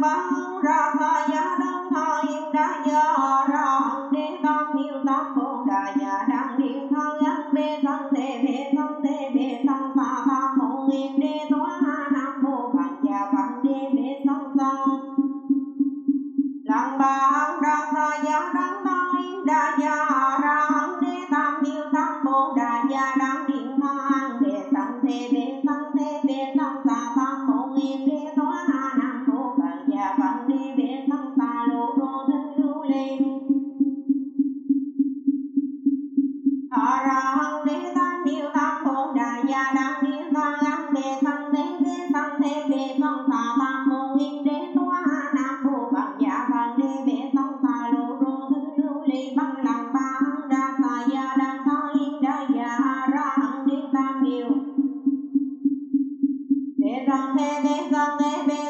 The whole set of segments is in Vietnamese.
báo ra pha giá đông thơ yên đá đế tâm yêu tâm bồ đà già đang điện thơ ác bê thân thể bê thân thể bê pha pha mộng nghiên đê thoá ha nam mô phật già phật đê bê thân thân lần báo ra pha giá đông thơ yên đá đế tâm yêu tâm bồ đà già đang điện thơ ác bê thân thể bê thân thể bê pha pha mộng nghiên đê thoá ne me, sang me, me.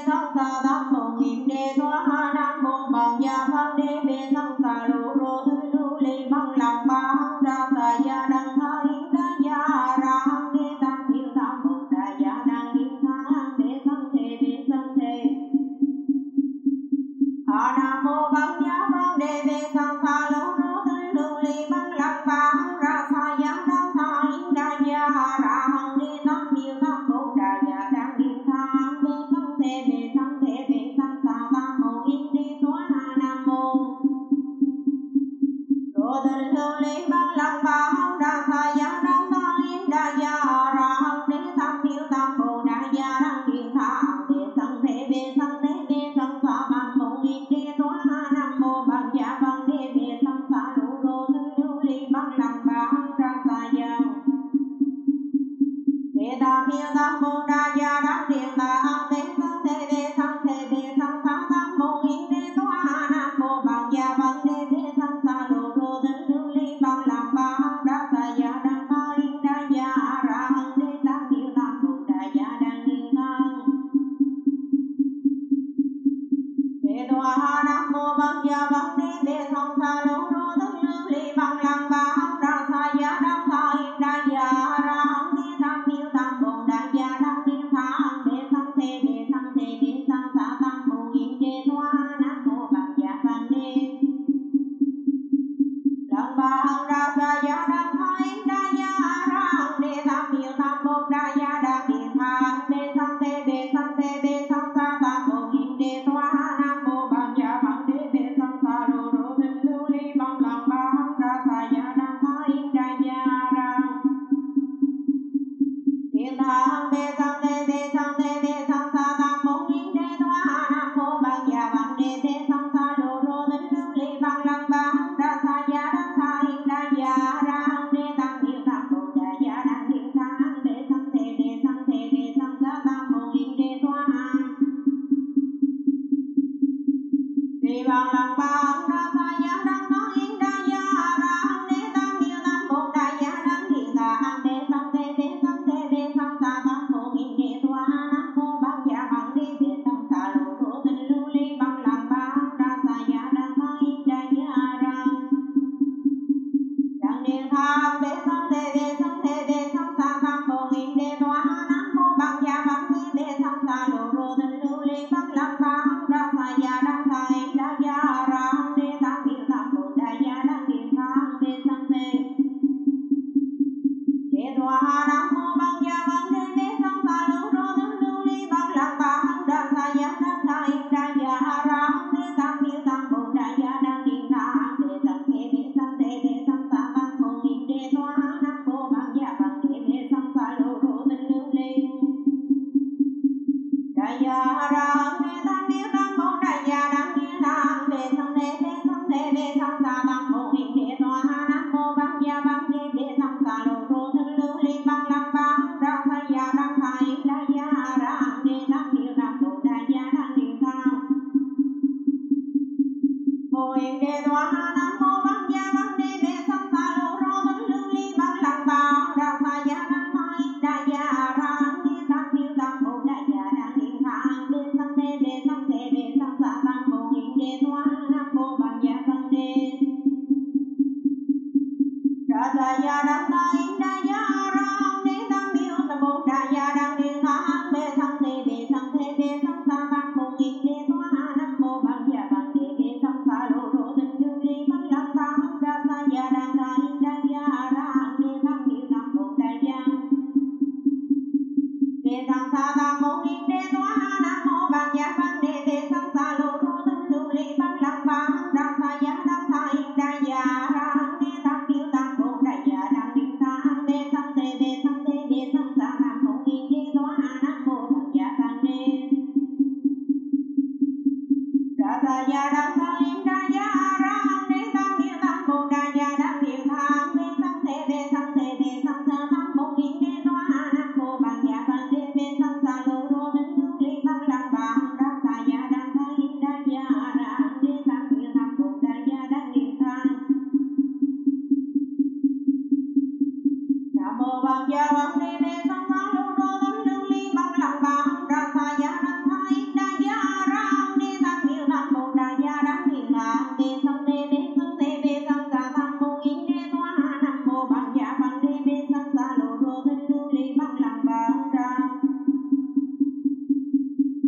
hòa ha nam mô bát gia bát ni đề thông tha lô rô tất lương ly bằng lăng ba hông ra sa gia đăng tha hiền đa gia ra hông ni tham niêu tăng bồn đa gia đăng niêu tha hăng bế tăng thê đề tăng thê đề tăng tha tăng mô hiền đề thoa ha nam mô bát gia bát ni lăng ba hông ra sa gia đăng tha hiền đa gia ra hông ni tham niêu tăng bồn đa tăng tăng im đa ra tăng niu tăng bồ đa ya đa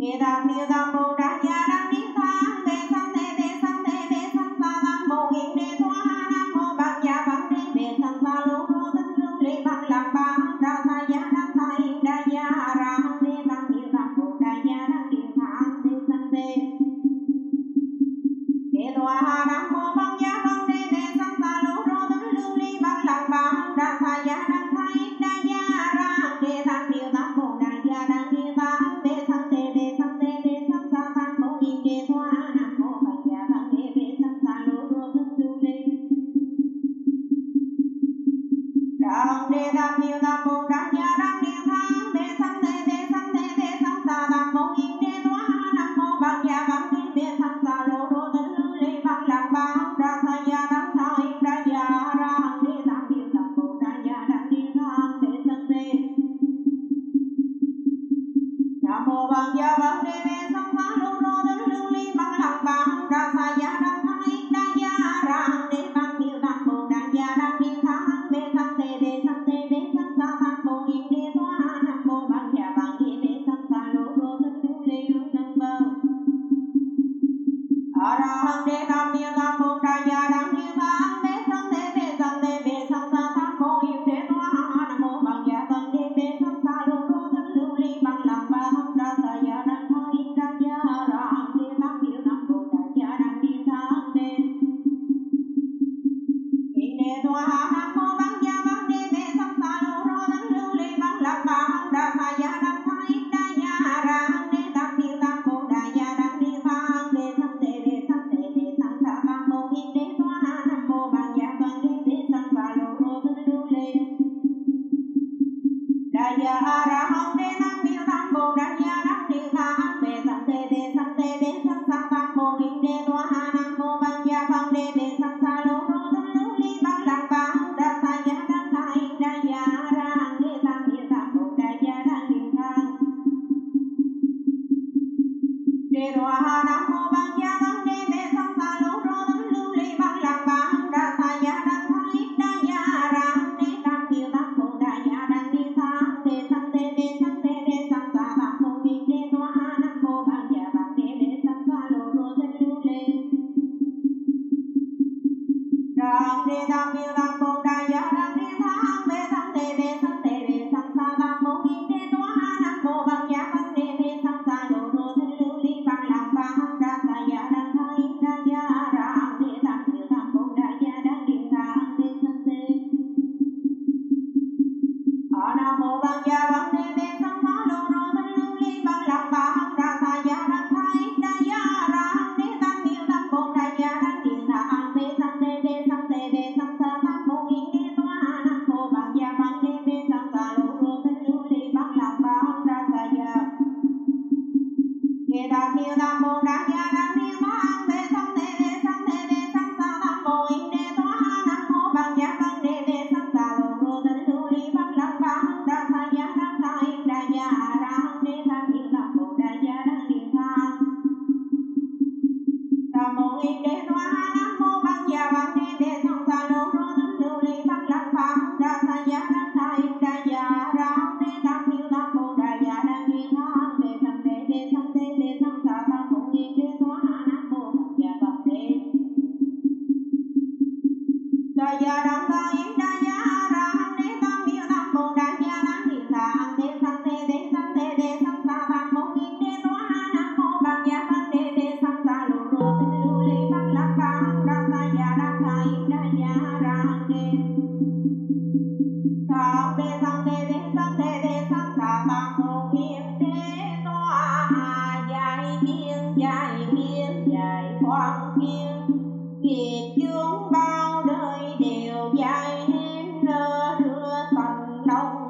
Nam mô Đa Gia Đăng Niết yên now